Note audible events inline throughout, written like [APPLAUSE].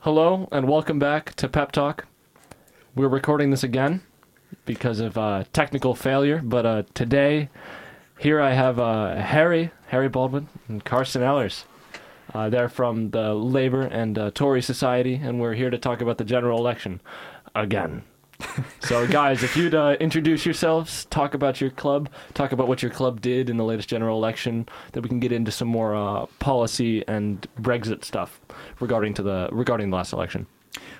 Hello and welcome back to Pep Talk. We're recording this again because of uh, technical failure, but uh, today here I have uh, Harry, Harry Baldwin, and Karsten Allers. Uh, they're from the Labour and uh, Tory Society, and we're here to talk about the general election again. So, guys, if you'd uh, introduce yourselves, talk about your club, talk about what your club did in the latest general election, then we can get into some more uh, policy and Brexit stuff regarding to the regarding the last election.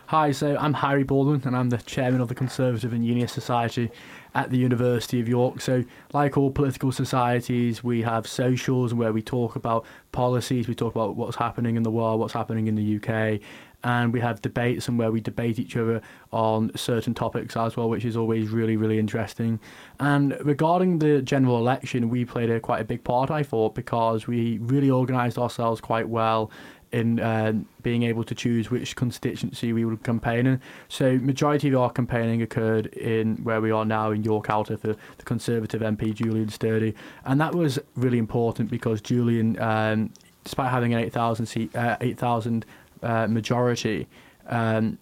Hi, so I'm Harry Baldwin, and I'm the chairman of the Conservative and Unionist Society at the University of York. So, like all political societies, we have socials where we talk about policies, we talk about what's happening in the world, what's happening in the UK, and we have debates and where we debate each other on certain topics as well, which is always really, really interesting. And regarding the general election, we played a quite a big part, I thought, because we really organised ourselves quite well in uh, being able to choose which constituency we would campaign in. So majority of our campaigning occurred in where we are now in York Outer for the Conservative MP Julian Sturdy, and that was really important because Julian, um, despite having an 8,000 seat, uh, 8,000 uh, majority, um,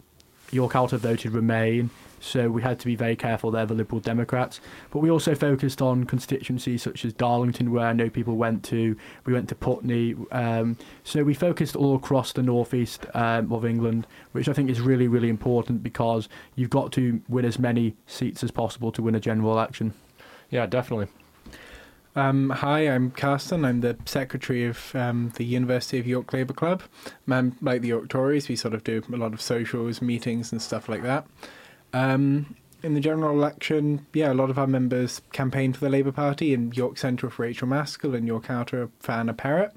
York Outer voted Remain. So we had to be very careful there, the Liberal Democrats. But we also focused on constituencies such as Darlington, where I know people went to. We went to Putney. Um, so we focused all across the northeast um, of England, which I think is really, really important because you've got to win as many seats as possible to win a general election. Yeah, definitely. Um, hi, I'm Karsten. I'm the secretary of um, the University of York Labour Club. Um, like the York Tories, we sort of do a lot of socials, meetings, and stuff like that. Um, in the general election, yeah, a lot of our members campaigned for the Labour Party in York Central for Rachael Maskell and York Outer for Anna Perrett.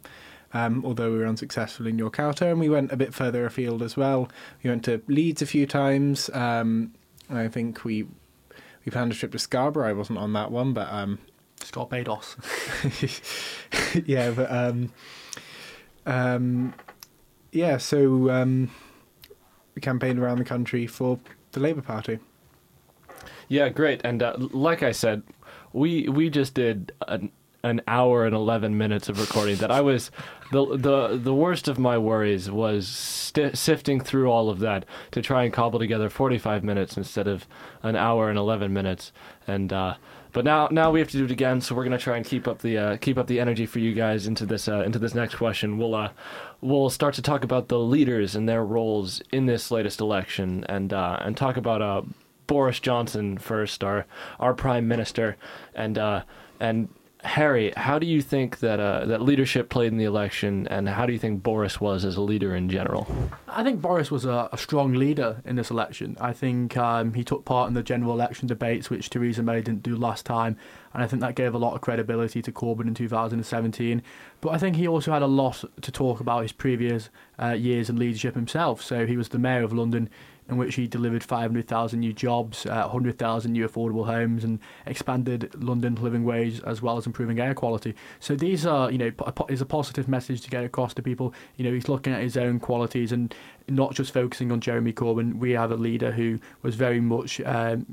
Um, although we were unsuccessful in York Outer, and we went a bit further afield as well. We went to Leeds a few times. Um, I think we we planned a trip to Scarborough. I wasn't on that one, but um, Scott Bados. [LAUGHS] yeah, but um, um, yeah. So um, we campaigned around the country for the Labour Party. Yeah, great. And uh, like I said, we we just did an an hour and 11 minutes of recording that I was the the the worst of my worries was st- sifting through all of that to try and cobble together 45 minutes instead of an hour and 11 minutes and uh, but now now we have to do it again so we're going to try and keep up the uh, keep up the energy for you guys into this uh, into this next question. We'll uh, we'll start to talk about the leaders and their roles in this latest election and uh, and talk about uh, Boris Johnson first our our prime minister and uh, and Harry, how do you think that uh, that leadership played in the election, and how do you think Boris was as a leader in general? I think Boris was a, a strong leader in this election. I think um, he took part in the general election debates, which Theresa May didn't do last time, and I think that gave a lot of credibility to Corbyn in 2017. But I think he also had a lot to talk about his previous uh, years in leadership himself. So he was the mayor of London in which he delivered 500,000 new jobs, uh, 100,000 new affordable homes, and expanded London's living wage as well as improving air quality. So these are, you know, is a positive message to get across to people. You know, he's looking at his own qualities and not just focusing on Jeremy Corbyn. We have a leader who was very much. Um,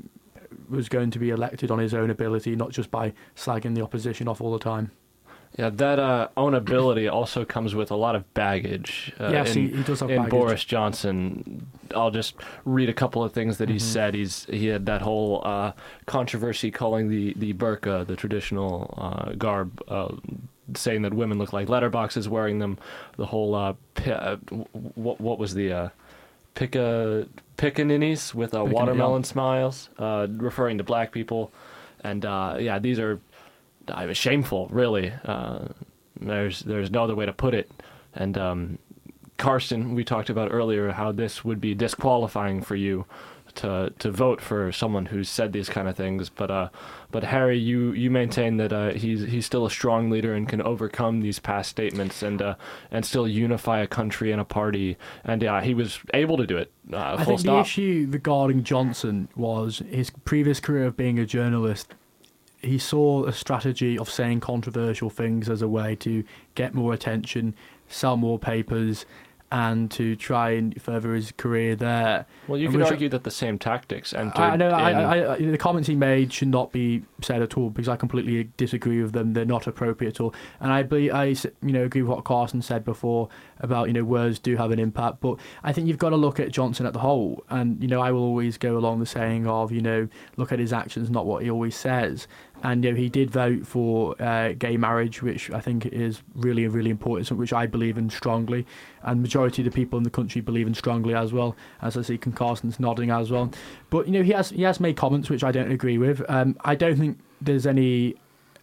was going to be elected on his own ability, not just by slagging the opposition off all the time. Yeah, that uh, ownability also comes with a lot of baggage. Uh, yes, in, he, he, does have in baggage. Boris Johnson. I'll just read a couple of things that he mm-hmm. said. He's he had that whole uh, controversy calling the the burqa, the traditional uh, garb, uh, saying that women look like letterboxes wearing them. The whole uh, what what was the uh, pica pickaninnies with uh, watermelon smiles, referring to black people, and yeah, these are I was shameful, really. Uh, there's there's no other way to put it. And um, Karsten, we talked about earlier how this would be disqualifying for you to to vote for someone who's said these kind of things. But uh, but Harry, you you maintain that uh, he's he's still a strong leader and can overcome these past statements and uh, and still unify a country and a party. And yeah, he was able to do it. Uh, I think stop. the issue regarding Johnson was his previous career of being a journalist he saw a strategy of saying controversial things as a way to get more attention, sell more papers, and to try and further his career there. Well, you And could argue that the same tactics entered. I know. I, in- I, I, the comments he made should not be said at all because I completely disagree with them. They're not appropriate at all. And I believe I, you know, agree with what Karsten said before about you know words do have an impact. But I think you've got to look at Johnson at the whole. And you know, I will always go along the saying of you know, look at his actions, not what he always says. And you know, he did vote for uh, gay marriage, which I think is really, really important, which I believe in strongly, and majority of the people in the country believe in strongly as well. As I see, Karsten's nodding as well. But you know, he has he has made comments which I don't agree with. Um, I don't think there's any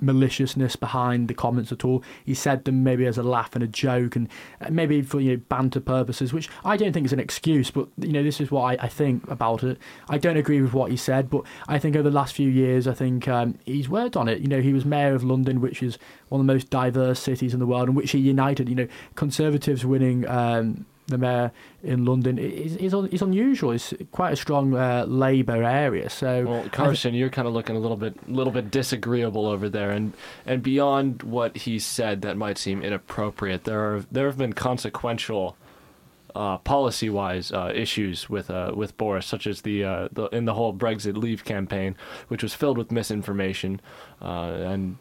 maliciousness behind the comments at all. He said them maybe as a laugh and a joke, and uh, maybe for you know banter purposes, which I don't think is an excuse. But you know, this is what I, I think about it. I don't agree with what he said, but I think over the last few years, I think um, he's worked on it. You know, he was mayor of London, which is one of the most diverse cities in the world, and which he united. You know, Conservatives winning. Um, the mayor in London is, is, un- is unusual. It's quite a strong uh, Labour area. So Well, Karsten, you're kind of looking a little bit, little bit disagreeable over there, and and beyond what he said that might seem inappropriate, there are there have been consequential, uh, policy-wise uh, issues with uh, with Boris, such as the, uh, the in the whole Brexit Leave campaign, which was filled with misinformation, uh, and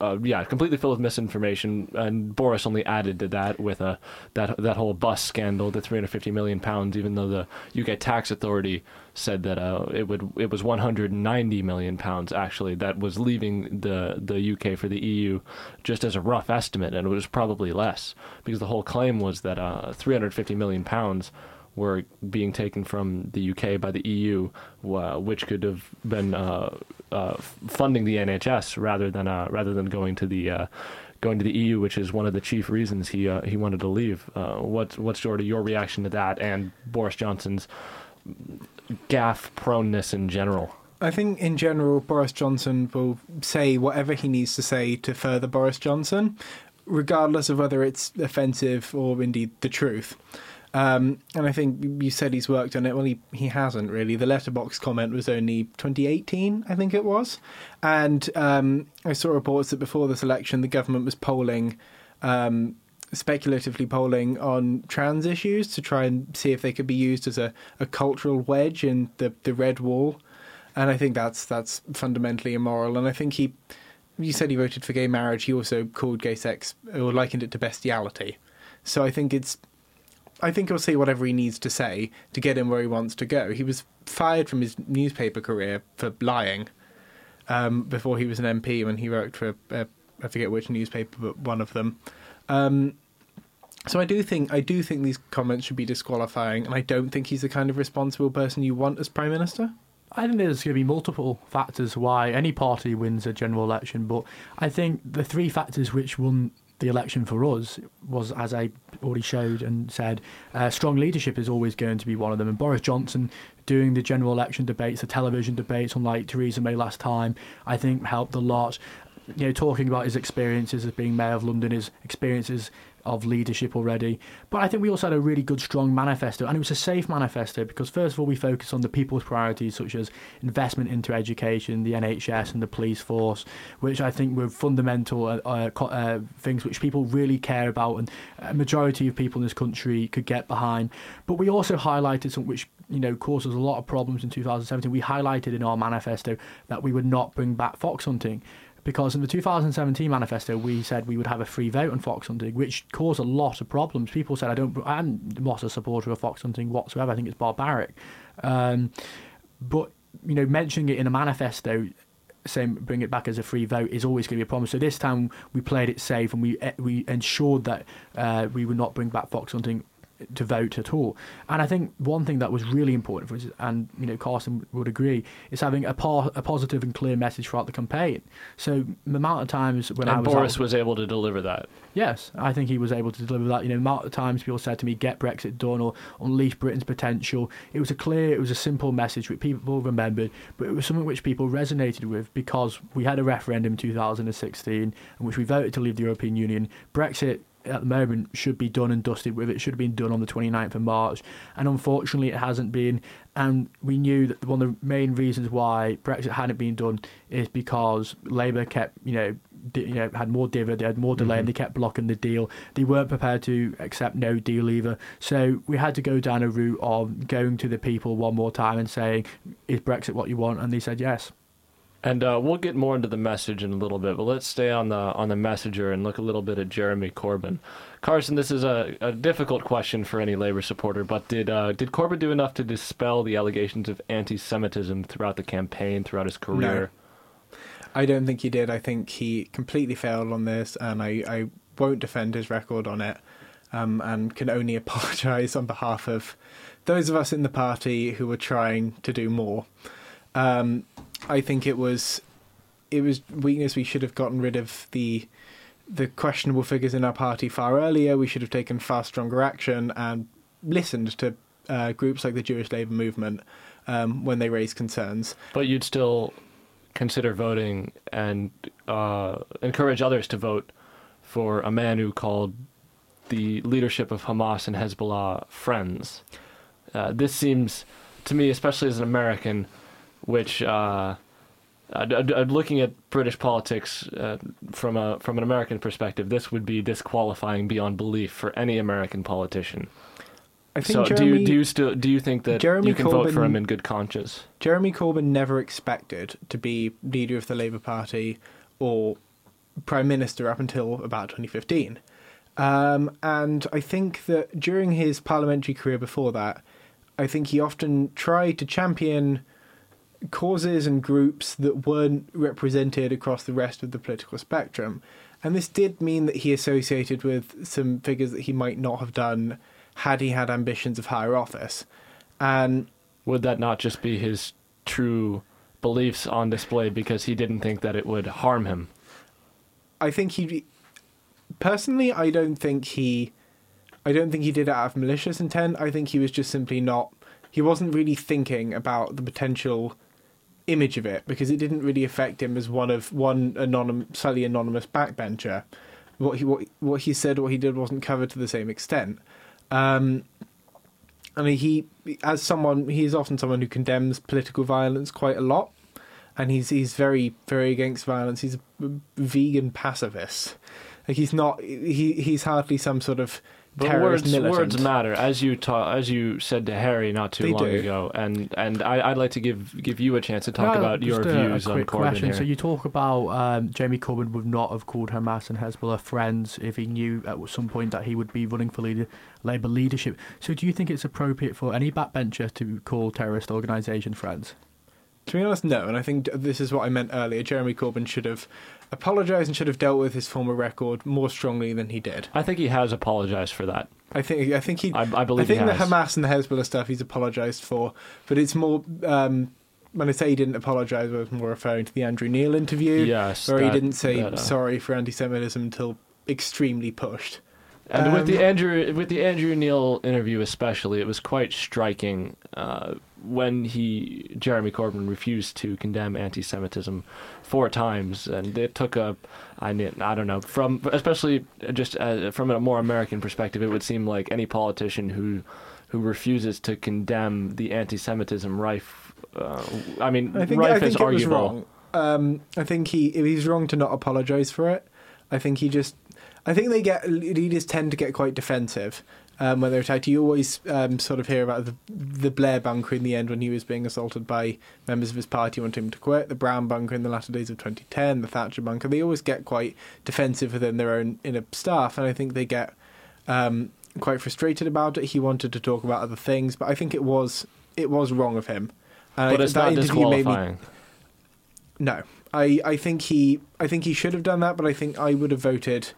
uh, yeah, completely filled with misinformation, and Boris only added to that with a that that whole bus scandal, the 350 million pounds, even though the UK tax authority said that uh, it would it was 190 million pounds actually that was leaving the the UK for the EU, just as a rough estimate, and it was probably less because the whole claim was that uh, 350 million pounds were being taken from the UK by the EU, uh, which could have been uh, uh, funding the NHS rather than uh, rather than going to the uh, going to the EU, which is one of the chief reasons he uh, he wanted to leave. Uh, what's what's sort of your reaction to that and Boris Johnson's gaffe proneness in general? I think in general, Boris Johnson will say whatever he needs to say to further Boris Johnson, regardless of whether it's offensive or indeed the truth. Um, and I think you said he's worked on it. Well, he, he hasn't really. The letterbox comment was only 2018, I think it was. And um, I saw reports that before this election, the government was polling, um, speculatively polling on trans issues to try and see if they could be used as a, a cultural wedge in the, the red wall. And I think that's that's fundamentally immoral. And I think he, you said he voted for gay marriage. He also called gay sex or likened it to bestiality. So I think it's I think he'll say whatever he needs to say to get him where he wants to go. He was fired from his newspaper career for lying um, before he was an MP when he worked for uh, I forget which newspaper, but one of them. Um, so I do think I do think these comments should be disqualifying, and I don't think he's the kind of responsible person you want as prime minister. I think there's going to be multiple factors why any party wins a general election, but I think the three factors which won the election for us was, as I already showed and said, uh, strong leadership is always going to be one of them. And Boris Johnson doing the general election debates, the television debates, unlike Theresa May last time, I think helped a lot. You know, talking about his experiences as being mayor of London, his experiences of leadership already. But I think we also had a really good, strong manifesto, and it was a safe manifesto because, first of all, we focused on the people's priorities, such as investment into education, the NHS, and the police force, which I think were fundamental uh, uh, uh, things which people really care about, and a majority of people in this country could get behind. But we also highlighted something which you know caused us a lot of problems in 2017. We highlighted in our manifesto that we would not bring back fox hunting because in the 2017 manifesto we said we would have a free vote on fox hunting, which caused a lot of problems. People said I don't, I'm not a supporter of fox hunting whatsoever. I think it's barbaric. Um, but you know, mentioning it in a manifesto, saying bring it back as a free vote is always going to be a problem. So this time we played it safe and we we ensured that uh, we would not bring back fox hunting to vote at all. And I think one thing that was really important for us, and you know Karsten would agree, is having a, po- a positive and clear message throughout the campaign. So the amount of times when I And was Boris out- was able to deliver that. Yes, I think he was able to deliver that. You know, the amount of times people said to me, "Get Brexit done" or "Unleash Britain's potential." It was a clear, it was a simple message which people remembered, but it was something which people resonated with because we had a referendum in 2016 in which we voted to leave the European Union. Brexit at the moment should be done and dusted with. It should have been done on the 29th of March, and unfortunately, it hasn't been. And we knew that one of the main reasons why Brexit hadn't been done is because Labour kept, you know, di- you know, had more dividend, they had more delay, and mm-hmm. they kept blocking the deal. They weren't prepared to accept no deal either. So we had to go down a route of going to the people one more time and saying, "Is Brexit what you want?" And they said yes. And uh, we'll get more into the message in a little bit, but let's stay on the on the messenger and look a little bit at Jeremy Corbyn. Karsten, this is a, a difficult question for any Labour supporter, but did uh, did Corbyn do enough to dispel the allegations of anti-Semitism throughout the campaign, throughout his career? I don't think he did. I think he completely failed on this, and I, I won't defend his record on it, um, and can only [LAUGHS] apologise on behalf of those of us in the party who were trying to do more. Um, I think it was it was weakness. We should have gotten rid of the the questionable figures in our party far earlier. We should have taken far stronger action and listened to uh, groups like the Jewish Labour Movement um, when they raised concerns. But you'd still consider voting and uh, encourage others to vote for a man who called the leadership of Hamas and Hezbollah friends. Uh, this seems to me, especially as an American, which uh, uh, looking at British politics uh, from a from an American perspective, this would be disqualifying beyond belief for any American politician. I think So, Jeremy, do you do you still do you think that Jeremy you can vote for Corbyn- him in good conscience? Jeremy Corbyn never expected to be leader of the Labour Party or prime minister up until about 2015. Um, and I think that during his parliamentary career before that, I think he often tried to champion causes and groups that weren't represented across the rest of the political spectrum. And this did mean that he associated with some figures that he might not have done had he had ambitions of higher office. And Would that not just be his true beliefs on display because he didn't think that it would harm him? I think he personally I don't think he I don't think he did it out of malicious intent. I think he was just simply not he wasn't really thinking about the potential image of it because it didn't really affect him as one of one anonymous slightly anonymous backbencher. What he what, what he said what he did wasn't covered to the same extent. Um I mean he as someone he's often someone who condemns political violence quite a lot and he's he's very very against violence. He's a vegan pacifist. Like he's not he he's hardly some sort of But words militant. words matter, as you ta- as you said to Harry not too They long do. ago, and and I, I'd like to give give you a chance to talk No, about your a, views a on quick Corbyn question. here. So you talk about um, Jamie Corbyn would not have called Hamas and Hezbollah friends if he knew at some point that he would be running for leader, Labour leadership. So do you think it's appropriate for any backbencher to call terrorist organisation friends? To be honest, no. And I think this is what I meant earlier. Jeremy Corbyn should have apologised and should have dealt with his former record more strongly than he did. I think he has apologized for that. I think I think he I, I believe I think he the. Hamas and the Hezbollah stuff he's apologised for, but it's more. Um, when I say he didn't apologise, I was more referring to the Andrew Neil interview, yes, where he didn't say that, uh, sorry for anti-Semitism until extremely pushed. And with the Um, Andrew with the Andrew Neil interview especially, it was quite striking uh, when he Jeremy Corbyn refused to condemn anti-Semitism four times, and it took a I I don't know from especially just uh, from a more American perspective, it would seem like any politician who who refuses to condemn the anti-Semitism rife. Uh, I mean, I think rife I think is it was wrong. Um, I think he he's wrong to not apologise for it. I think he just I think they get leaders tend to get quite defensive um, when they're attacked. You always um, sort of hear about the the Blair bunker in the end when he was being assaulted by members of his party wanting him to quit. The Brown bunker in the latter days of 2010. The Thatcher bunker. They always get quite defensive within their own inner staff, and I think they get um, quite frustrated about it. He wanted to talk about other things, but I think it was it was wrong of him. And But it's that not interview made me no, I, I think he I think he should have done that, but I think I would have voted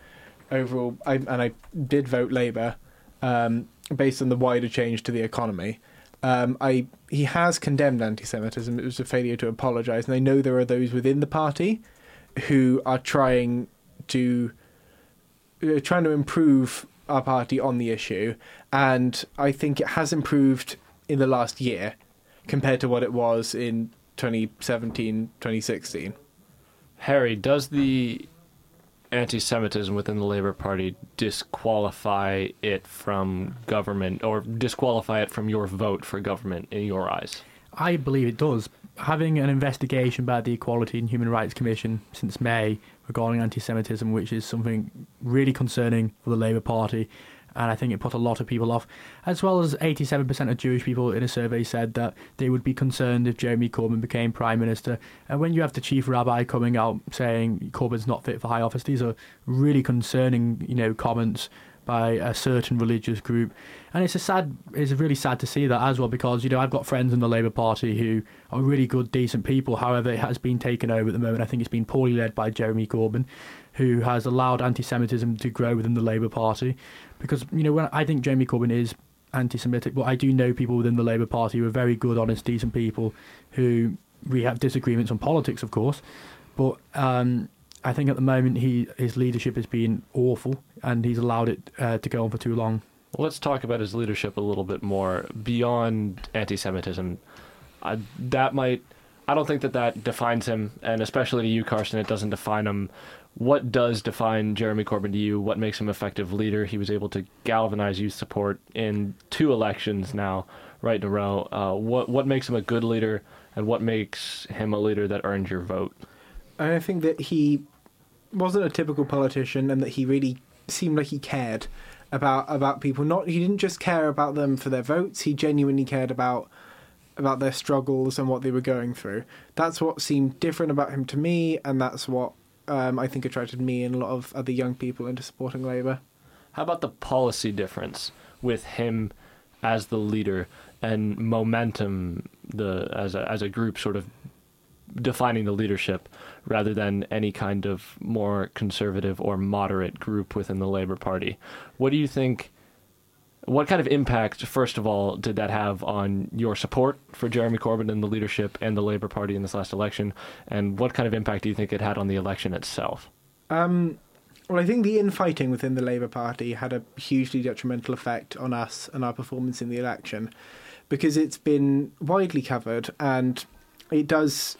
overall, I, and I did vote Labour um, based on the wider change to the economy. Um, I he has condemned anti-Semitism. It was a failure to apologise, and I know there are those within the party who are trying to uh, trying to improve our party on the issue, and I think it has improved in the last year compared to what it was in 2017, 2016. Harry, does the anti-Semitism within the Labour Party disqualify it from government, or disqualify it from your vote for government in your eyes? I believe it does. Having an investigation by the Equality and Human Rights Commission since May regarding anti Semitism, which is something really concerning for the Labour Party, and I think it put a lot of people off, as well as 87% of Jewish people in a survey said that they would be concerned if Jeremy Corbyn became Prime Minister. And when you have the Chief Rabbi coming out saying Corbyn's not fit for high office, these are really concerning, you know, comments by a certain religious group. And it's a sad, it's really sad to see that as well because you know I've got friends in the Labour Party who are really good, decent people. However, it has been taken over at the moment. I think it's been poorly led by Jeremy Corbyn, who has allowed anti-Semitism to grow within the Labour Party. Because you know I think Jeremy Corbyn is anti-Semitic, but I do know people within the Labour Party who are very good, honest, decent people who we have disagreements on politics, of course, but um, I think at the moment he his leadership has been awful, and he's allowed it uh, to go on for too long. Well, let's talk about his leadership a little bit more beyond anti-Semitism. I, that might. I don't think that that defines him, and especially to you, Karsten, it doesn't define him. What does define Jeremy Corbyn to you? What makes him effective leader? He was able to galvanize youth support in two elections now, right in a row. Uh, what what makes him a good leader, and what makes him a leader that earned your vote? I think that he wasn't a typical politician and that he really seemed like he cared about about people. Not he didn't just care about them for their votes. He genuinely cared about about their struggles and what they were going through. That's what seemed different about him to me, and that's what um, I think attracted me and a lot of other young people into supporting Labour. How about the policy difference with him as the leader and momentum the as a as a group sort of defining the leadership rather than any kind of more conservative or moderate group within the Labour Party. What do you think? What kind of impact, first of all, did that have on your support for Jeremy Corbyn and the leadership and the Labour Party in this last election? And what kind of impact do you think it had on the election itself? Um, well, I think the infighting within the Labour Party had a hugely detrimental effect on us and our performance in the election because it's been widely covered and it does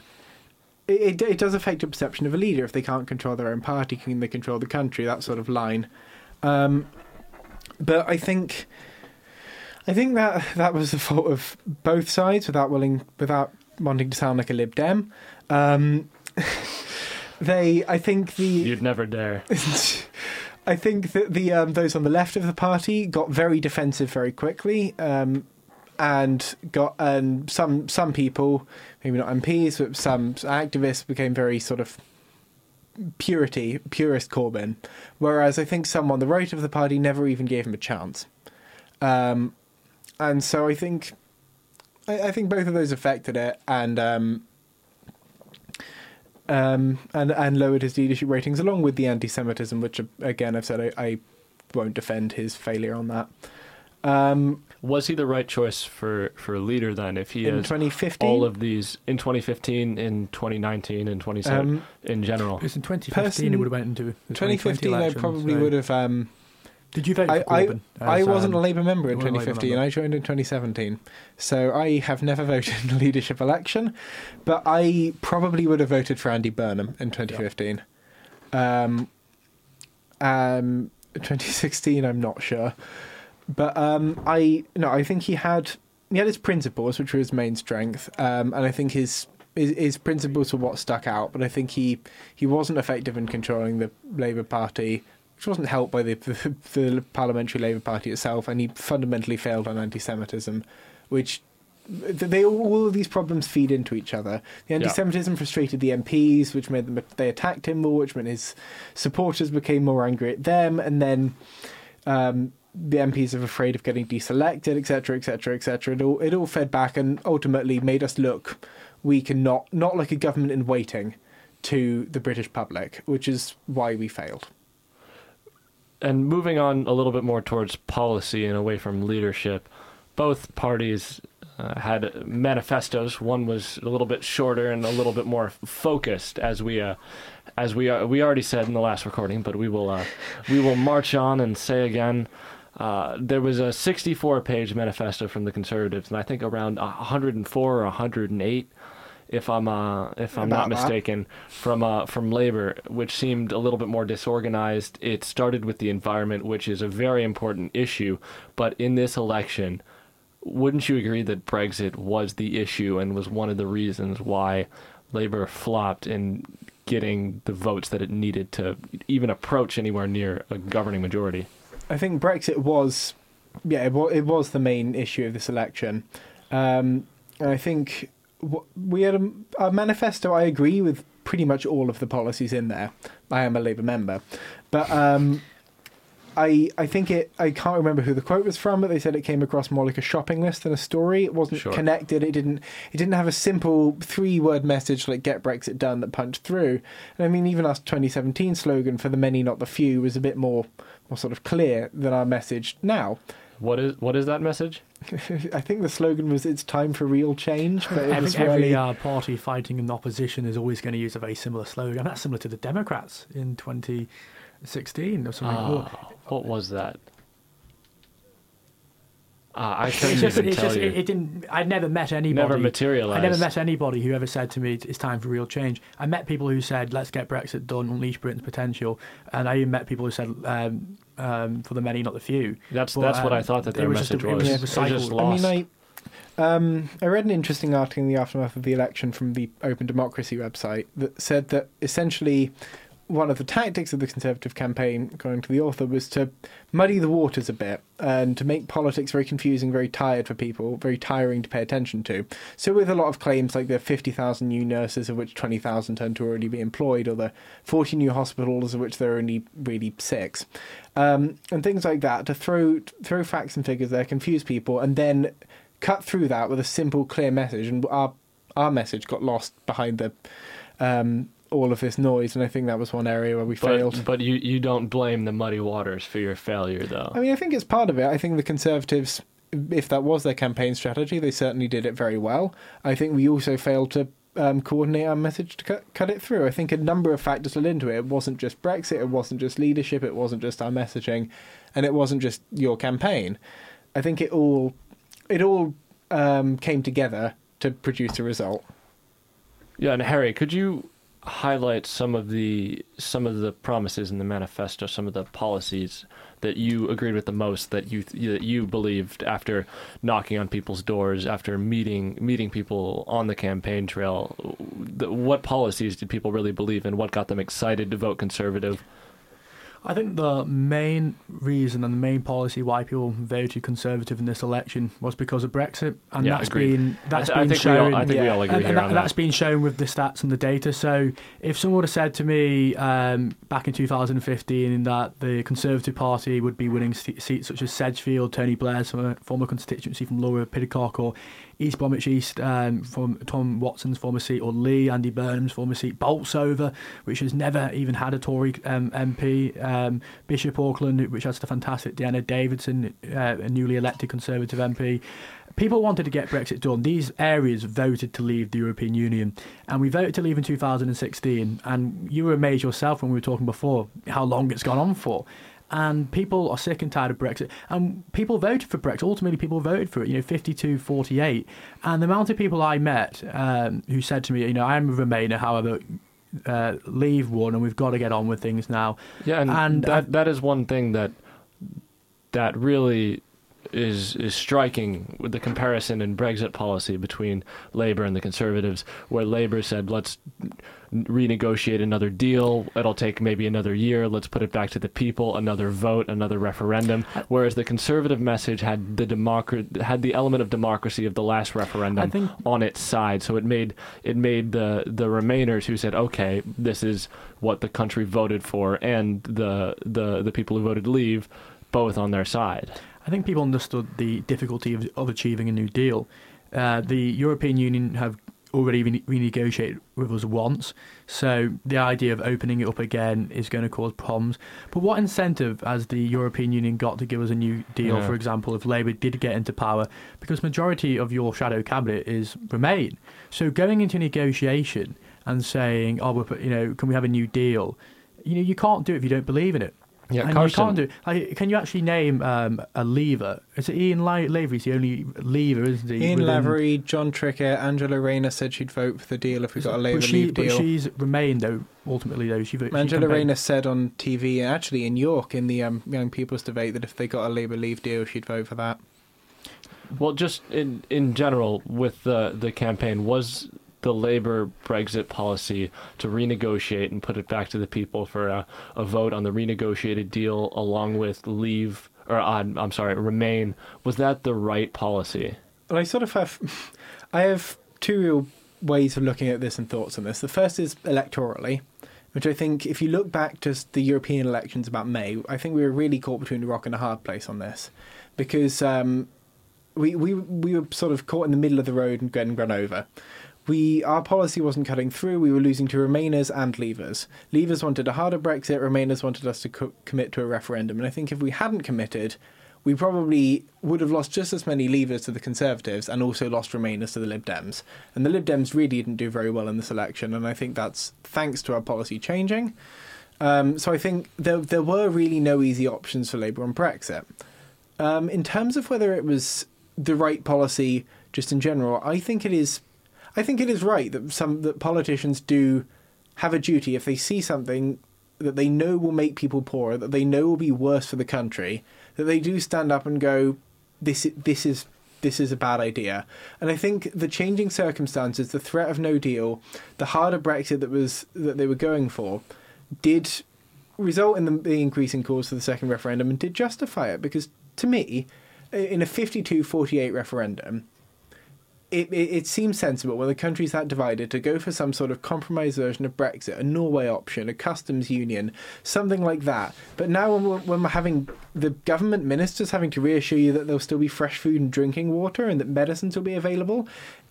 it, it does affect your perception of a leader if they can't control their own party, can they control the country? That sort of line. Um, but I think, I think that that was the fault of both sides, without willing, without wanting to sound like a Lib Dem. Um, [LAUGHS] they, I think the you'd never dare. [LAUGHS] I think that the um, those on the left of the party got very defensive very quickly. Um, and got and some some people, maybe not MPs, but some activists became very sort of purity purist Corbyn, whereas I think some on the right of the party never even gave him a chance. Um, and so I think I, I, think both of those affected it, and um, um, and and lowered his leadership ratings, along with the anti-Semitism, which again I've said I, I won't defend his failure on that. Um, was he the right choice for, for a leader then? If he in has 2015, all of these in 2015, in 2019, and 2017 um, in general. Because in 2015 person, it would have went into 2015. Election, I probably so. would have. Um, Did you vote I, I, I wasn't um, a Labour member in 2015. Member. I joined in 2017, so I have never [LAUGHS] voted in a leadership election. But I probably would have voted for Andy Burnham in 2015. Um, um, 2016, I'm not sure. But um, I no, I think he had he had his principles, which were his main strength, um, and I think his, his, his principles were what stuck out. But I think he he wasn't effective in controlling the Labour Party, which wasn't helped by the, [LAUGHS] the, the parliamentary Labour Party itself, and he fundamentally failed on anti-Semitism, which they all of these problems feed into each other. The anti-Semitism yeah. frustrated the MPs, which made them they attacked him more, which meant his supporters became more angry at them, and then um, the MPs are afraid of getting deselected, etc., etc., etc. It all it all fed back and ultimately made us look weak and not not like a government in waiting to the British public, which is why we failed. And moving on a little bit more towards policy and away from leadership, both parties uh, had manifestos. One was a little bit shorter and a little bit more focused, as we uh, as we uh, we already said in the last recording. But we will uh, we will march on and say again. Uh, there was a 64 page manifesto from the conservatives, and I think around 104 or 108 if I'm uh, if I'm not mistaken, from uh, from Labour, which seemed a little bit more disorganized. It started with the environment, which is a very important issue, but in this election, wouldn't you agree that Brexit was the issue and was one of the reasons why Labour flopped in getting the votes that it needed to even approach anywhere near a governing majority? I think Brexit was, yeah, it was, it was the main issue of this election. Um, and I think w- we had a, a manifesto. I agree with pretty much all of the policies in there. I am a Labour member, but um, I I think it. I can't remember who the quote was from, but they said it came across more like a shopping list than a story. It wasn't Sure. connected. It didn't. It didn't have a simple three-word message like "Get Brexit done" that punched through. And I mean, even our 2017 slogan for the many, not the few, was a bit more more sort of clear than our message now. What is what is that message? [LAUGHS] I think the slogan was "It's time for real change," but it Every, was every really uh, party fighting in the opposition is always going to use a very similar slogan. That's similar to the Democrats in 2016 or something. Or- Ah, what was that? Uh, I couldn't just, even tell just, you. it, it didn't. I never met anybody. Never materialized. I never met anybody who ever said to me, "It's time for real change." I met people who said, "Let's get Brexit done, unleash Britain's potential," and I even met people who said, um, um, "For the many, not the few." That's But, that's what um, I thought that their was just message was. It was just lost. I mean, I um, I read an interesting article in the aftermath of the election from the Open Democracy website that said that essentially one of the tactics of the Conservative campaign, according to the author, was to muddy the waters a bit and to make politics very confusing, very tired for people, very tiring to pay attention to. So, with a lot of claims like the 50,000 new nurses, of which 20,000 turned to already be employed, or the 40 new hospitals, of which there are only really six, um, and things like that, to throw throw facts and figures there, confuse people, and then cut through that with a simple, clear message. And our our message got lost behind the um, all of this noise, and I think that was one area where we failed. but but you, you don't blame the muddy waters for your failure, though. I mean, I think it's part of it. I think the Conservatives, if that was their campaign strategy, they certainly did it very well. I think we also failed to um, coordinate our message to cut, cut it through. I think a number of factors led into it. It wasn't just Brexit, it wasn't just leadership, it wasn't just our messaging, and it wasn't just your campaign. I think it all it all um, came together to produce a result. Yeah, and Harry, could you highlight some of the some of the promises in the manifesto, some of the policies that you agreed with the most that you that you believed after knocking on people's doors, after meeting meeting people on the campaign trail? What policies did people really believe in? What got them excited to vote conservative? I think the main reason and the main policy why people voted Conservative in this election was because of Brexit, and Yeah, that's agreed. been that's I, I been think shown. all, I think we all agree and, and that, that. been shown with the stats and the data. So, if someone would have said to me um, back in 2015 that the Conservative Party would be winning se- seats such as Sedgefield, Tony Blair's former, former constituency from Laura Pidcock, or East Bromwich East um, from Tom Watson's former seat, or Leigh, Andy Burnham's former seat, Bolsover, which has never even had a Tory um, MP, um, Bishop Auckland, which has the fantastic Dehenna Davison, uh, a newly elected Conservative MP. People wanted to get Brexit done. These areas voted to leave the European Union, and we voted to leave in 2016. And you were amazed yourself when we were talking before how long it's gone on for. And people are sick and tired of Brexit. And people voted for Brexit. Ultimately, people voted for it, you know, 52 48. And the amount of people I met um, who said to me, you know, I'm a Remainer, however, uh, leave one, and we've got to get on with things now. Yeah, and, And, that that is one thing that that really is is striking with the comparison in Brexit policy between Labour and the Conservatives, where Labour said, "Let's renegotiate another deal. It'll take maybe another year. Let's put it back to the people. Another vote, another referendum." Whereas the Conservative message had the democra- had the element of democracy of the last referendum think on its side. So it made it made the the Remainers who said, "Okay, this is what the country voted for," and the the the people who voted leave, both on their side. I think people understood the difficulty of, of achieving a new deal. Uh, the European Union have already rene- renegotiated with us once, so the idea of opening it up again is going to cause problems. But what incentive has the European Union got to give us a new deal? Yeah. For example, if Labour did get into power, because majority of your shadow cabinet is Remain. So going into negotiation and saying, "Oh, we're, you know, can we have a new deal?" You know, you can't do it if you don't believe in it. Yeah, and Karsten. you can't do. Like, can you actually name um, a lever? Is it Ian La- Lavery's the only lever, isn't he? Ian within- Lavery, Jon Trickett, Angela Rayner said she'd vote for the deal if we got a Labour but, she, Leave but she's remained though. Ultimately, though, she. she Angela campaigned- Rayner said on TV, actually in York, in the um, Young People's debate, that if they got a Labour Leave deal, she'd vote for that. Well, just in in general with the the campaign was the Labour Brexit policy to renegotiate and put it back to the people for a, a vote on the renegotiated deal along with leave or uh, I'm sorry, remain. Was that the right policy? Well, I sort of have, [LAUGHS] I have two real ways of looking at this and thoughts on this. The first is electorally, which I think if you look back to the European elections about May, I think we were really caught between a rock and a hard place on this, because um, we we we were sort of caught in the middle of the road and getting run over. We our policy wasn't cutting through. We were losing to Remainers and Leavers. Leavers wanted a harder Brexit. Remainers wanted us to co- commit to a referendum. And I think if we hadn't committed, we probably would have lost just as many Leavers to the Conservatives and also lost Remainers to the Lib Dems. And the Lib Dems really didn't do very well in this election. And I think that's thanks to our policy changing. Um, so I think there there were really no easy options for Labour on Brexit. Um, in terms of whether it was the right policy, just in general, I think it is. I think it is right that some that politicians do have a duty if they see something that they know will make people poorer, that they know will be worse for the country, that they do stand up and go, "This this is." This is a bad idea, and I think the changing circumstances, the threat of no deal, the harder Brexit that was that they were going for, did result in the, the increasing calls for the second referendum and did justify it because to me in a 52-48 referendum it, it, it seems sensible when the country's that divided to go for some sort of compromise version of Brexit, a Norway option, a customs union, something like that. But now, when we're, when we're having the government ministers having to reassure you that there'll still be fresh food and drinking water and that medicines will be available,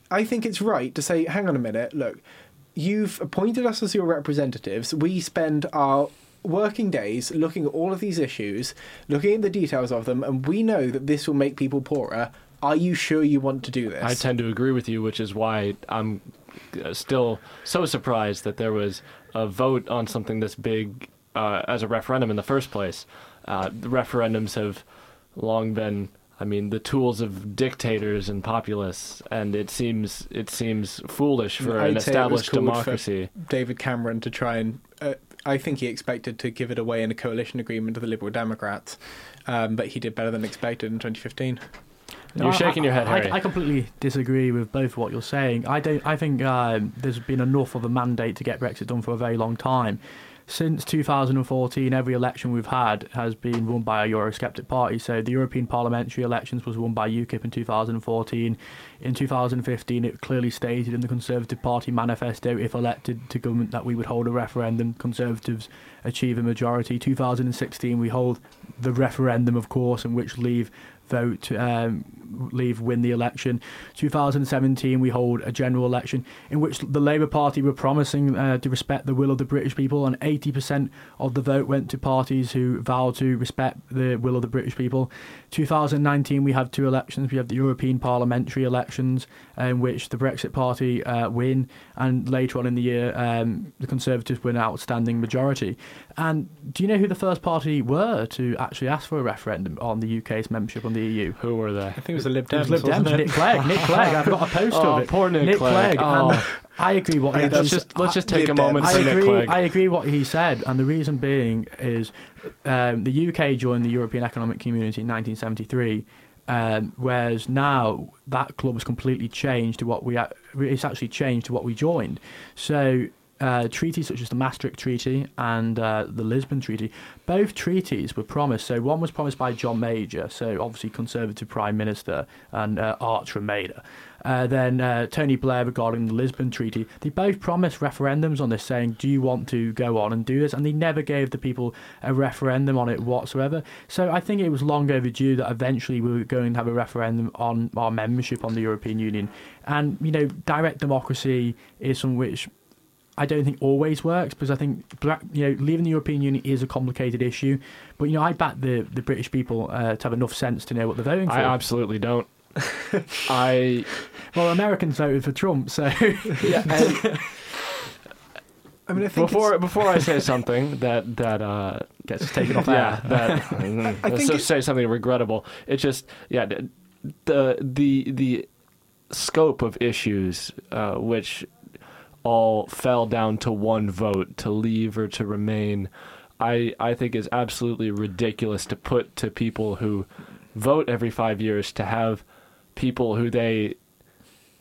I think it's right to say, hang on a minute, look, you've appointed us as your representatives. We spend our working days looking at all of these issues, looking at the details of them, and we know that this will make people poorer. Are you sure you want to do this? I tend to agree with you, which is why I'm uh, still so surprised that there was a vote on something this big uh, as a referendum in the first place. Uh, the referendums have long been, I mean, the tools of dictators and populists, and it seems it seems foolish for I'd an say it was established democracy. David Cameron to try and. Uh, I think he expected to give it away in a coalition agreement to the Liberal Democrats, um, but he did better than expected in 2015. You're shaking your head, I, Harry. I, completely disagree with both what you're saying. I don't. I think um, there's been enough of a mandate to get Brexit done for a very long time. Since 2014, every election we've had has been won by a Eurosceptic party. So the European parliamentary elections was won by UKIP in 2014. In 2015, it clearly stated in the Conservative Party manifesto, if elected to government, that we would hold a referendum. Conservatives achieve a majority. 2016, we hold the referendum, of course, in which Leave vote, um, leave win the election. 2017, we hold a general election in which the Labour Party were promising uh, to respect the will of the British people, and 80% of the vote went to parties who vowed to respect the will of the British people. 2019, we have two elections. We have the European parliamentary elections, uh, in which the Brexit Party uh, win, and later on in the year, um, the Conservatives win an outstanding majority. And do you know who the first party were to actually ask for a referendum on the UK's membership on the EU? Who were they? I think it was the Lib It was Dems. Lib wasn't Dems. Nick Clegg. Nick [LAUGHS] Clegg. I've got a poster Oh, of it. poor Nick Clegg. Oh. And I agree what he Let's Let's just let's just take a moment for I Nick agree. Clegg. I agree what he said, and the reason being is um, the UK joined the European Economic Community in 1973, um, whereas now that club has completely changed to what we. It's actually changed to what we joined. So. Uh, treaties such as the Maastricht Treaty and uh, the Lisbon Treaty, both treaties were promised. So one was promised by John Major, so obviously Conservative Prime Minister, and uh, Archer Mader. Uh, then uh, Tony Blair regarding the Lisbon Treaty. They both promised referendums on this, saying, "Do you want to go on and do this?" And they never gave the people a referendum on it whatsoever. So I think it was long overdue that eventually we were going to have a referendum on our membership on the European Union. And you know, direct democracy is something which I don't think always works because I think black, you know leaving the European Union is a complicated issue. But you know, I back the the British people uh, to have enough sense to know what they're voting for. I absolutely don't. [LAUGHS] I Well, Americans voted for Trump, so [LAUGHS] I [LAUGHS] I mean, I think before it's, before I say something that that uh, Gets taken off yeah air. that I let's think just say something regrettable. It's just yeah the the the, the scope of issues uh, which all fell down to one vote to leave or to remain. I I think is absolutely ridiculous to put to people who vote every five years to have people who they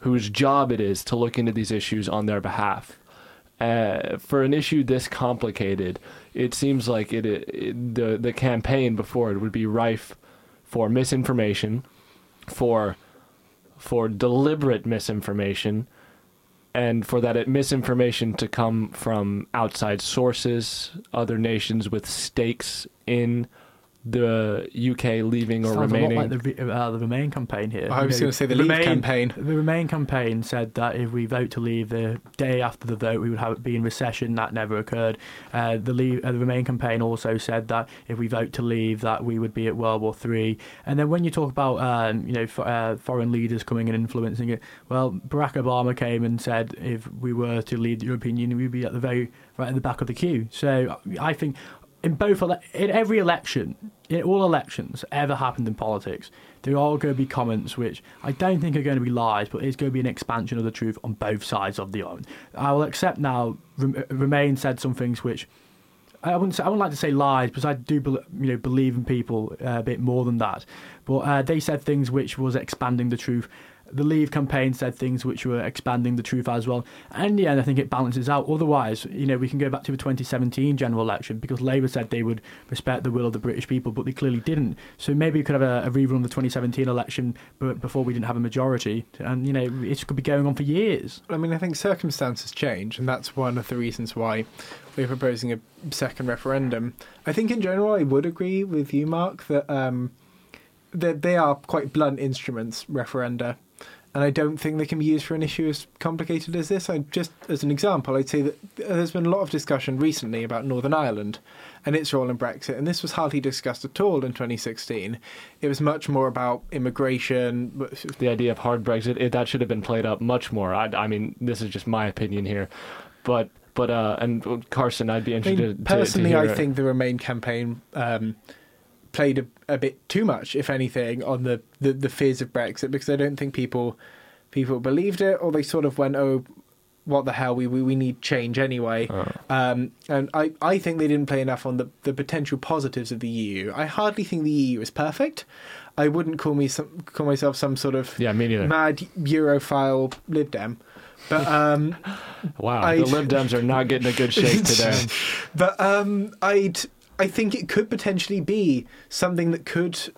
whose job it is to look into these issues on their behalf. Uh, for an issue this complicated, it seems like it, it the the campaign before it would be rife for misinformation, for for deliberate misinformation, and for that misinformation to come from outside sources, other nations with stakes in the UK leaving or Sounds remaining. a lot like the, uh, the Remain campaign here. I You was know, going to say the Leave Remain- campaign. The Remain campaign said that if we vote to leave the day after the vote, we would have be in recession. That never occurred. Uh, the, leave, uh, the Remain campaign also said that if we vote to leave, that we would be at World War Three. And then when you talk about um, you know f- uh, foreign leaders coming and influencing it, well, Barack Obama came and said if we were to leave the European Union, we'd be at the very right at the back of the queue. So I think in both ele- in every election, in all elections ever happened in politics, there are going to be comments which I don't think are going to be lies, but it's going to be an expansion of the truth on both sides of the argument. I will accept now. Rem- Remain said some things which I wouldn't. Say, I wouldn't like to say lies because I do, you know, believe in people uh, a bit more than that. But uh, they said things which was expanding the truth. The Leave campaign said things which were expanding the truth as well. And in the end, I think it balances out. Otherwise, you know, we can go back to the 2017 general election because Labour said they would respect the will of the British people, but they clearly didn't. So maybe we could have a, a rerun of the 2017 election, but before we didn't have a majority. And you know, it could be going on for years. I mean, I think circumstances change, and that's one of the reasons why we're proposing a second referendum. I think in general, I would agree with you, Mark, that um, that they are quite blunt instruments, referenda, and I don't think they can be used for an issue as complicated as this. I just, as an example, I'd say that there's been a lot of discussion recently about Northern Ireland and its role in Brexit, and this was hardly discussed at all in 2016. It was much more about immigration, the idea of hard Brexit, it, that should have been played up much more. I, I mean, this is just my opinion here, but but uh, and Karsten, I'd be I interested. mean, to- personally, to, I hear- think the Remain campaign um, played a, a bit too much, if anything, on the, the, the fears of Brexit because I don't think people people believed it, or they sort of went, "Oh, what the hell? We we, we need change anyway." Uh, Um, and I, I think they didn't play enough on the, the potential positives of the EU. I hardly think the EU is perfect. I wouldn't call me some call myself some sort of yeah, me neither. mad Europhile Lib Dem. But um, [LAUGHS] wow, I'd- the Lib Dems are not getting a good shake [LAUGHS] today. But um, I'd I think it could potentially be something that could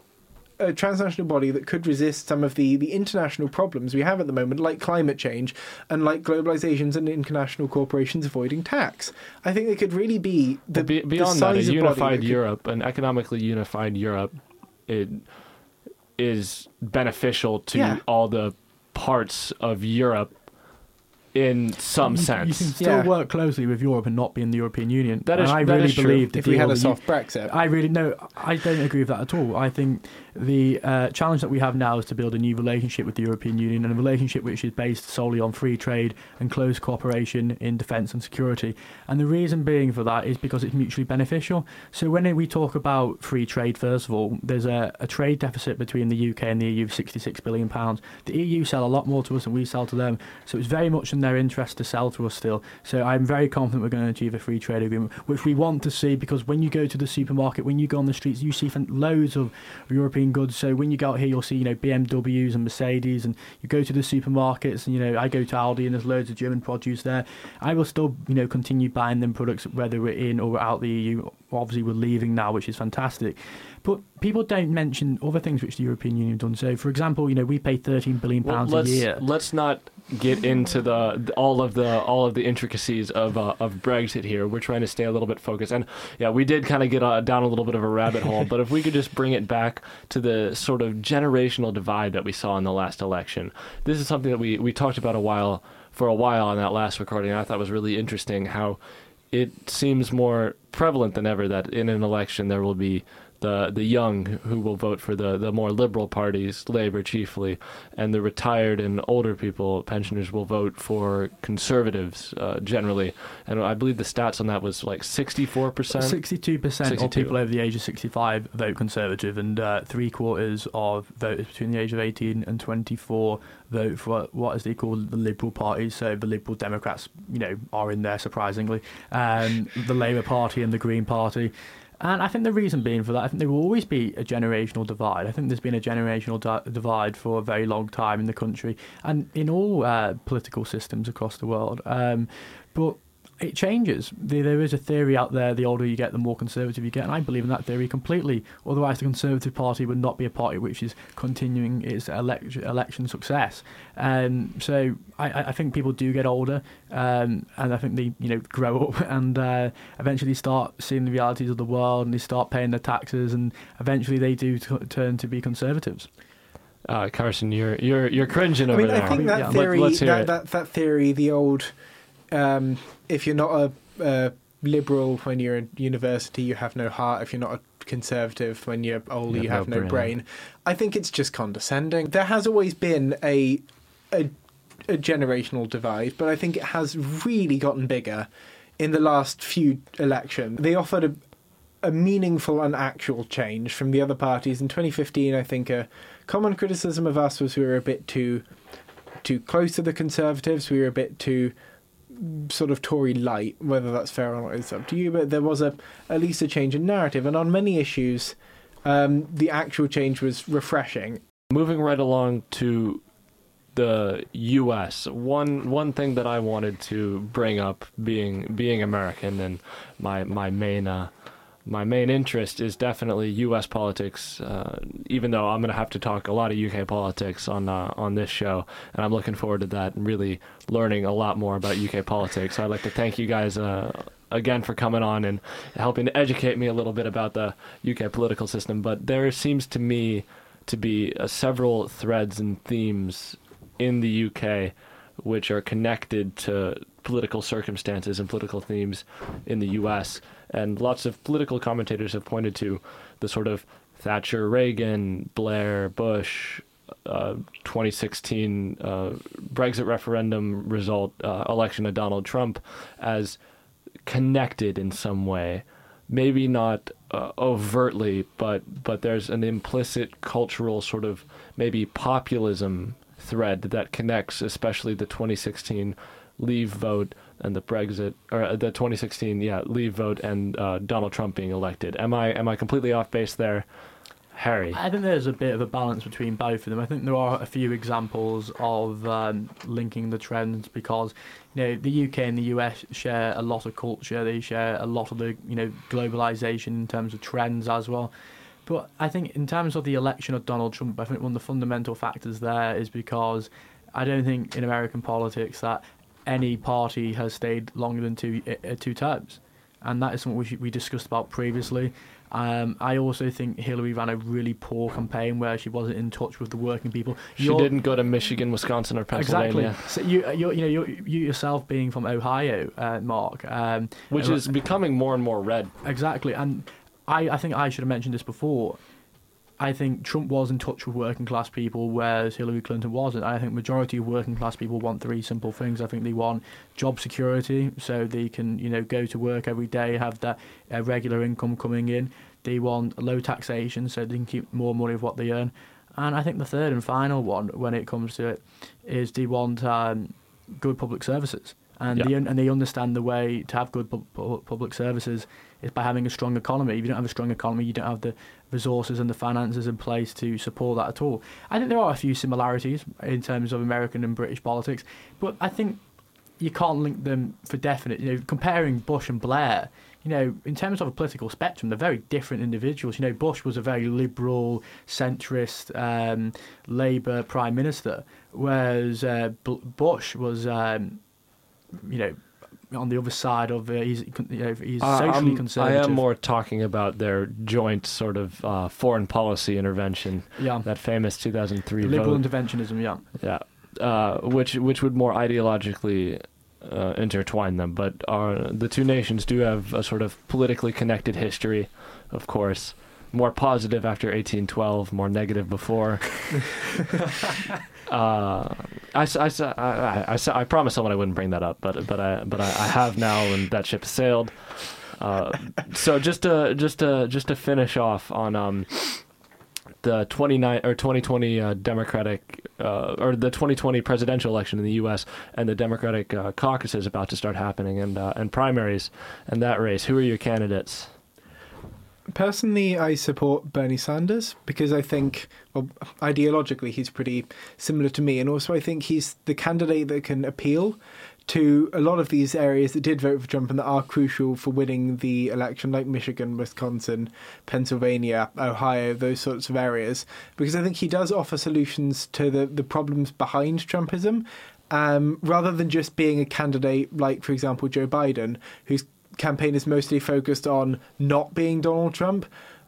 a transnational body that could resist some of the, the international problems we have at the moment, like climate change and like globalizations and international corporations avoiding tax. I think they could really be the Well, be, the beyond that, a unified that could- Europe, an economically unified Europe, it is beneficial to Yeah. all the parts of Europe in some you, sense. You can still Yeah. work closely with Europe and not be in the European Union. That is, And I that really is true. believe the if we had a that soft Brexit. I really no, I don't agree with that at all. I think the uh, challenge that we have now is to build a new relationship with the European Union and a relationship which is based solely on free trade and close cooperation in defence and security. And the reason being for that is because it's mutually beneficial. So when we talk about free trade, first of all, there's a, a trade deficit between the UK and the EU of 66 billion pounds. The EU sell a lot more to us than we sell to them, so it's very much in their interest to sell to us still. So I'm very confident we're going to achieve a free trade agreement, which we want to see because when you go to the supermarket, when you go on the streets, you see loads of European goods. So when you go out here, you'll see you know BMWs and Mercedes, and you go to the supermarkets, and you know I go to Aldi, and there's loads of German produce there. I will still you know continue buying them products whether we're in or we're out the EU. Obviously, we're leaving now, which is fantastic. But people don't mention other things which the European Union have done. So, for example, you know we pay 13 billion pounds let's a year. let's not get into the all of the all of the intricacies of uh, of Brexit here. We're trying to stay a little bit focused, and yeah, we did kind of get uh, down a little bit of a rabbit hole. [LAUGHS] But if we could just bring it back to the sort of generational divide that we saw in the last election, this is something that we we talked about a while for a while on that last recording. I thought was really interesting how it seems more prevalent than ever that in an election there will be the the young who will vote for the the more liberal parties, Labour chiefly, and the retired and older people, pensioners, will vote for conservatives uh, generally. And I believe the stats on that was like sixty four percent. Sixty-two percent of people over the age of sixty-five vote Conservative, and uh, three quarters of voters between the age of eighteen and twenty-four vote for what is they call the Liberal Party. So the Liberal Democrats, you know, are in there surprisingly. Um, the Labour Party and the Green Party. And I think the reason being for that, I think there will always be a generational divide. I think there's been a generational di- divide for a very long time in the country and in all uh, political systems across the world. Um, but it changes. There there is a theory out there: the older you get, the more conservative you get, and I believe in that theory completely. Otherwise, the Conservative Party would not be a party which is continuing its elect- election success. Um, so I, I I think people do get older, um, and I think they you know grow up [LAUGHS] and uh, eventually start seeing the realities of the world, and they start paying their taxes, and eventually they do t- turn to be conservatives. Uh, Karsten, you're you're you're cringing I over mean, there. I think that Let- theory, let's that, that that theory, the old, um, if you're not a, a liberal when you're in university, you have no heart. If you're not a conservative when you're older, You you, have no brain. brain. I think it's just condescending. There has always been a, a a generational divide, but I think it has really gotten bigger in the last few elections. They offered a a meaningful and actual change from the other parties. In 2015, I think a common criticism of us was we were a bit too too close to the Conservatives. We were a bit too sort of Tory light. Whether that's fair or not is up to you. But there was a at least a change in narrative, and on many issues, um, the actual change was refreshing. Moving right along to the U.S. One one thing that I wanted to bring up, being being American, and my my main uh, my main interest is definitely U.S. politics. Uh, even though I'm going to have to talk a lot of UK politics on uh, on this show, and I'm looking forward to that and really learning a lot more about UK politics. So I'd like to thank you guys. Uh, Again, for coming on and helping to educate me a little bit about the UK political system, but there seems to me to be uh, several threads and themes in the UK which are connected to political circumstances and political themes in the US. And lots of political commentators have pointed to the sort of Thatcher, Reagan, Blair, Bush, uh, 2016 uh, Brexit referendum result, uh, election of Donald Trump as connected in some way. Maybe not uh, overtly, but but there's an implicit cultural sort of maybe populism thread that connects, especially the 2016 Leave vote and the Brexit or uh, the 2016 yeah Leave vote and uh, Donald Trump being elected. Am I am I completely off base there, Harry? I think there's a bit of a balance between both of them. I think there are a few examples of um, linking the trends because you know the UK and the US share a lot of culture. They share a lot of the you know globalization in terms of trends as well. But I think in terms of the election of Donald Trump, I think one of the fundamental factors there is because I don't think in American politics that any party has stayed longer than two uh, two terms, and that is something we we discussed about previously. Um, I also think Hillary ran a really poor campaign where she wasn't in touch with the working people. She You're- didn't go to Michigan, Wisconsin, or Pennsylvania, Exactly. So you, you're, you know, you yourself being from Ohio, uh, Mark. Um, which uh, is becoming more and more red. exactly, and I, I think I should have mentioned this before. I think Trump was in touch with working class people, whereas Hillary Clinton wasn't. I think majority of working class people want three simple things. I think they want job security, so they can you know go to work every day, have that uh, regular income coming in. They want low taxation, so they can keep more money of what they earn. And I think the third and final one, when it comes to it, is they want um, good public services, and Yeah. they and they understand the way to have good pu- public services is by having a strong economy. If you don't have a strong economy, you don't have the resources and the finances in place to support that at all. I think there are a few similarities in terms of American and British politics, but I think you can't link them for definite. You know, comparing Bush and Blair, you know, in terms of a political spectrum, they're very different individuals. You know, Bush was a very liberal, centrist, um, Labour prime minister, whereas uh, B- Bush was, um, you know, on the other side of uh, he's you know he's Uh, socially I'm- conservative. I am more talking about their joint sort of uh, foreign policy intervention, yeah, that famous 2003 liberal vote. interventionism. Yeah, Yeah, uh, which which would more ideologically uh, intertwine them. But our, the two nations do have a sort of politically connected history, of course. more positive after 1812, more negative before. [LAUGHS] [LAUGHS] uh, I, I, I, I, I promised someone I wouldn't bring that up, but but I but I, I have now, and that ship has sailed. Uh, so just to just to just to finish off on um, the 29 or 2020 uh, Democratic uh, or the 2020 presidential election in the U.S. and the Democratic uh, caucus is about to start happening and uh, and primaries and that race. Who are your candidates? Personally, I support Bernie Sanders because I think, well, ideologically, he's pretty similar to me. And also, I think he's the candidate that can appeal to a lot of these areas that did vote for Trump and that are crucial for winning the election, like Michigan, Wisconsin, Pennsylvania, Ohio, those sorts of areas. Because I think he does offer solutions to the, the problems behind Trumpism. Um, rather than just being a candidate like, for example, Joe Biden, whose campaign is mostly focused on not being Donald Trump.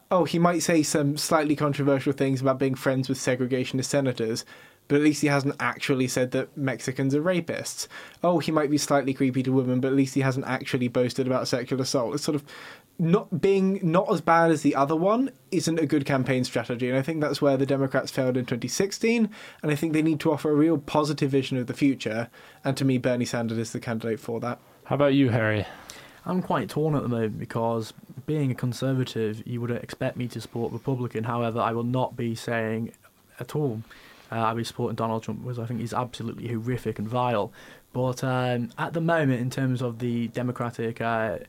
Oh, he might say some slightly controversial things about being friends with segregationist senators, but at least he hasn't actually said that Mexicans are rapists. Oh, he might be slightly creepy to women, but at least he hasn't actually boasted about sexual assault. It's sort of not being not as bad as the other one isn't a good campaign strategy, and I think that's where the Democrats failed in 2016. And I think they need to offer a real positive vision of the future. And to me, Bernie Sanders is the candidate for that. How about you, Harry? I'm quite torn at the moment because being a conservative, you would expect me to support Republican. However, I will not be saying at all uh, I'll be supporting Donald Trump because I think he's absolutely horrific and vile. But um, at the moment, in terms of the Democratic uh,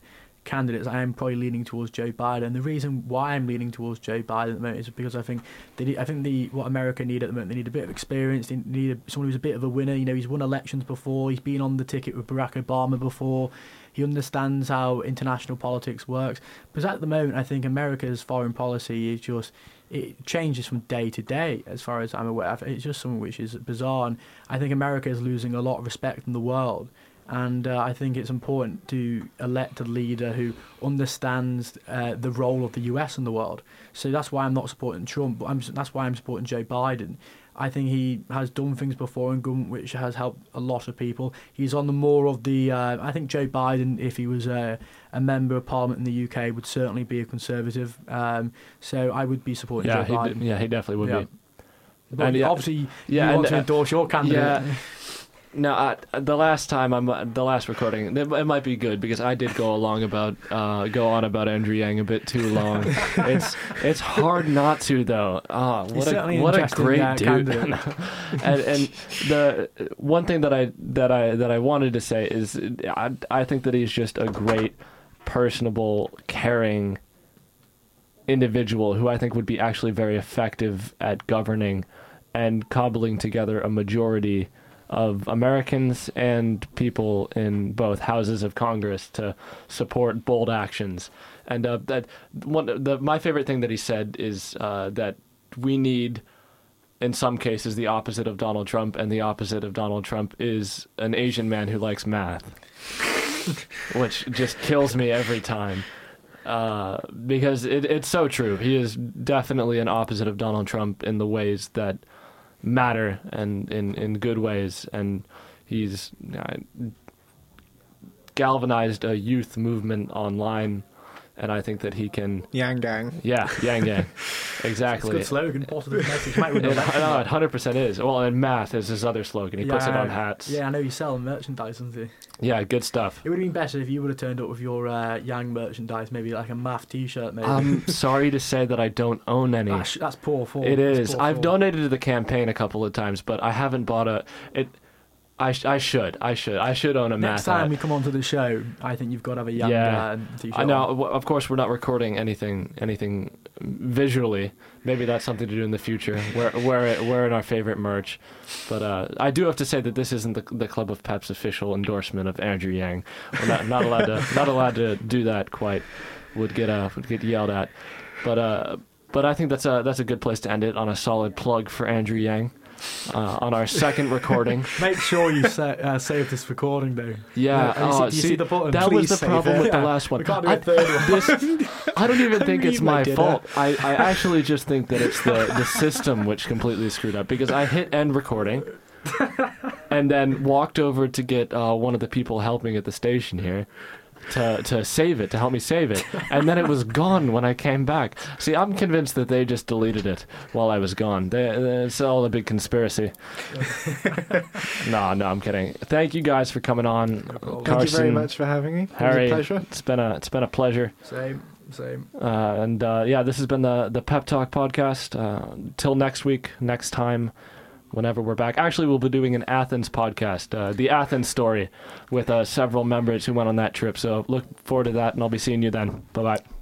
candidates, I am probably leaning towards Joe Biden. The reason why I'm leaning towards Joe Biden at the moment is because I think they I think the what America need at the moment they need a bit of experience. They need a, someone who's a bit of a winner. You know, he's won elections before. He's been on the ticket with Barack Obama before. He understands how international politics works. Because at the moment, I think America's foreign policy is just it changes from day to day, as far as I'm aware. It's just something which is bizarre, and I think America is losing a lot of respect in the world. And uh, I think it's important to elect a leader who understands uh, the role of the US in the world. So that's why I'm not supporting Trump. But I'm, that's why I'm supporting Joe Biden. I think he has done things before in government which has helped a lot of people. He's on the more of the. Uh, I think Joe Biden, if he was a, a member of Parliament in the UK, would certainly be a Conservative. Um, so I would be supporting Yeah, Joe Biden. d- yeah, he definitely would Yeah. be. But And obviously, yeah, you and, want to uh, endorse your candidate. yeah. [LAUGHS] No, I, the last time I'm the last recording, it, it might be good because I did go along about uh, go on about Andrew Yang a bit too long. [LAUGHS] it's it's hard not to though. Ah, He's what a what a great dude. [LAUGHS] [LAUGHS] and and the one thing that I that I that I wanted to say is I I think that he's just a great, personable, caring individual who I think would be actually very effective at governing and cobbling together a majority of Americans and people in both houses of Congress to support bold actions. And uh, that one, the my favorite thing that he said is uh, that we need, in some cases, the opposite of Donald Trump, and the opposite of Donald Trump is an Asian man who likes math, [LAUGHS] which just kills me every time. Uh, because it, it's so true. He is definitely an opposite of Donald Trump in the ways that matter and in, in good ways. And he's uh, galvanized a youth movement online. And I think that he can, Yang Gang. yeah, Yang Yang. [LAUGHS] It's a Exactly. good slogan, positive message. Might win [LAUGHS] It, an election, no, it 100% is. Well, and math is his other slogan. He puts it on hats. Yeah, I know you sell merchandise, doesn't he? Yeah, good stuff. It would have been better if you would have turned up with your uh, Yang merchandise, maybe like a math T-shirt, maybe. I'm [LAUGHS] sorry to say that I don't own any. that's, that's poor form. It That's is. poor I've form. donated to the campaign a couple of times, but I haven't bought a. It. I, sh- I should. I should. I should own a Next time hat. we come onto the show, I think you've got to have a Yang Yeah. T-shirt. I know. on. Of course, we're not recording anything. Anything visually. Maybe that's something to do in the future. We're we're wearing our favorite merch, but uh, I do have to say that this isn't the the Club of Pep's official endorsement of Andrew Yang. We're not, not allowed to not allowed to do that quite. Would get uh would get yelled at, but uh. But I think that's a that's a good place to end it on a solid plug for Andrew Yang. Uh, on our second [LAUGHS] recording, Make sure you sa- uh, save this recording, though. yeah. Yeah, you see- oh, see, see the button? that was the problem it. with the last one. We can't do I- third one. this, I don't even [LAUGHS] think it's my fault. I, I [LAUGHS] actually just think that it's the, the system which completely screwed up because I hit end recording and then walked over to get uh, one of the people helping at the station here. To to save it, to help me save it, and then it was [LAUGHS] gone when I came back. See, I'm convinced that they just deleted it while I was gone. They, they- it's all a big conspiracy. [LAUGHS] no, no, I'm kidding. Thank you guys for coming on, problem. Karsten. Thank you very much for having me. It Harry, was a pleasure. it's been a it's been a pleasure. Same, same. Uh, and uh, yeah, this has been the the Pep Talk podcast. Uh, till next week, next time, whenever we're back. Actually, we'll be doing an Athens podcast, uh, the Athens story, with uh, several members who went on that trip. So look forward to that, and I'll be seeing you then. Bye bye.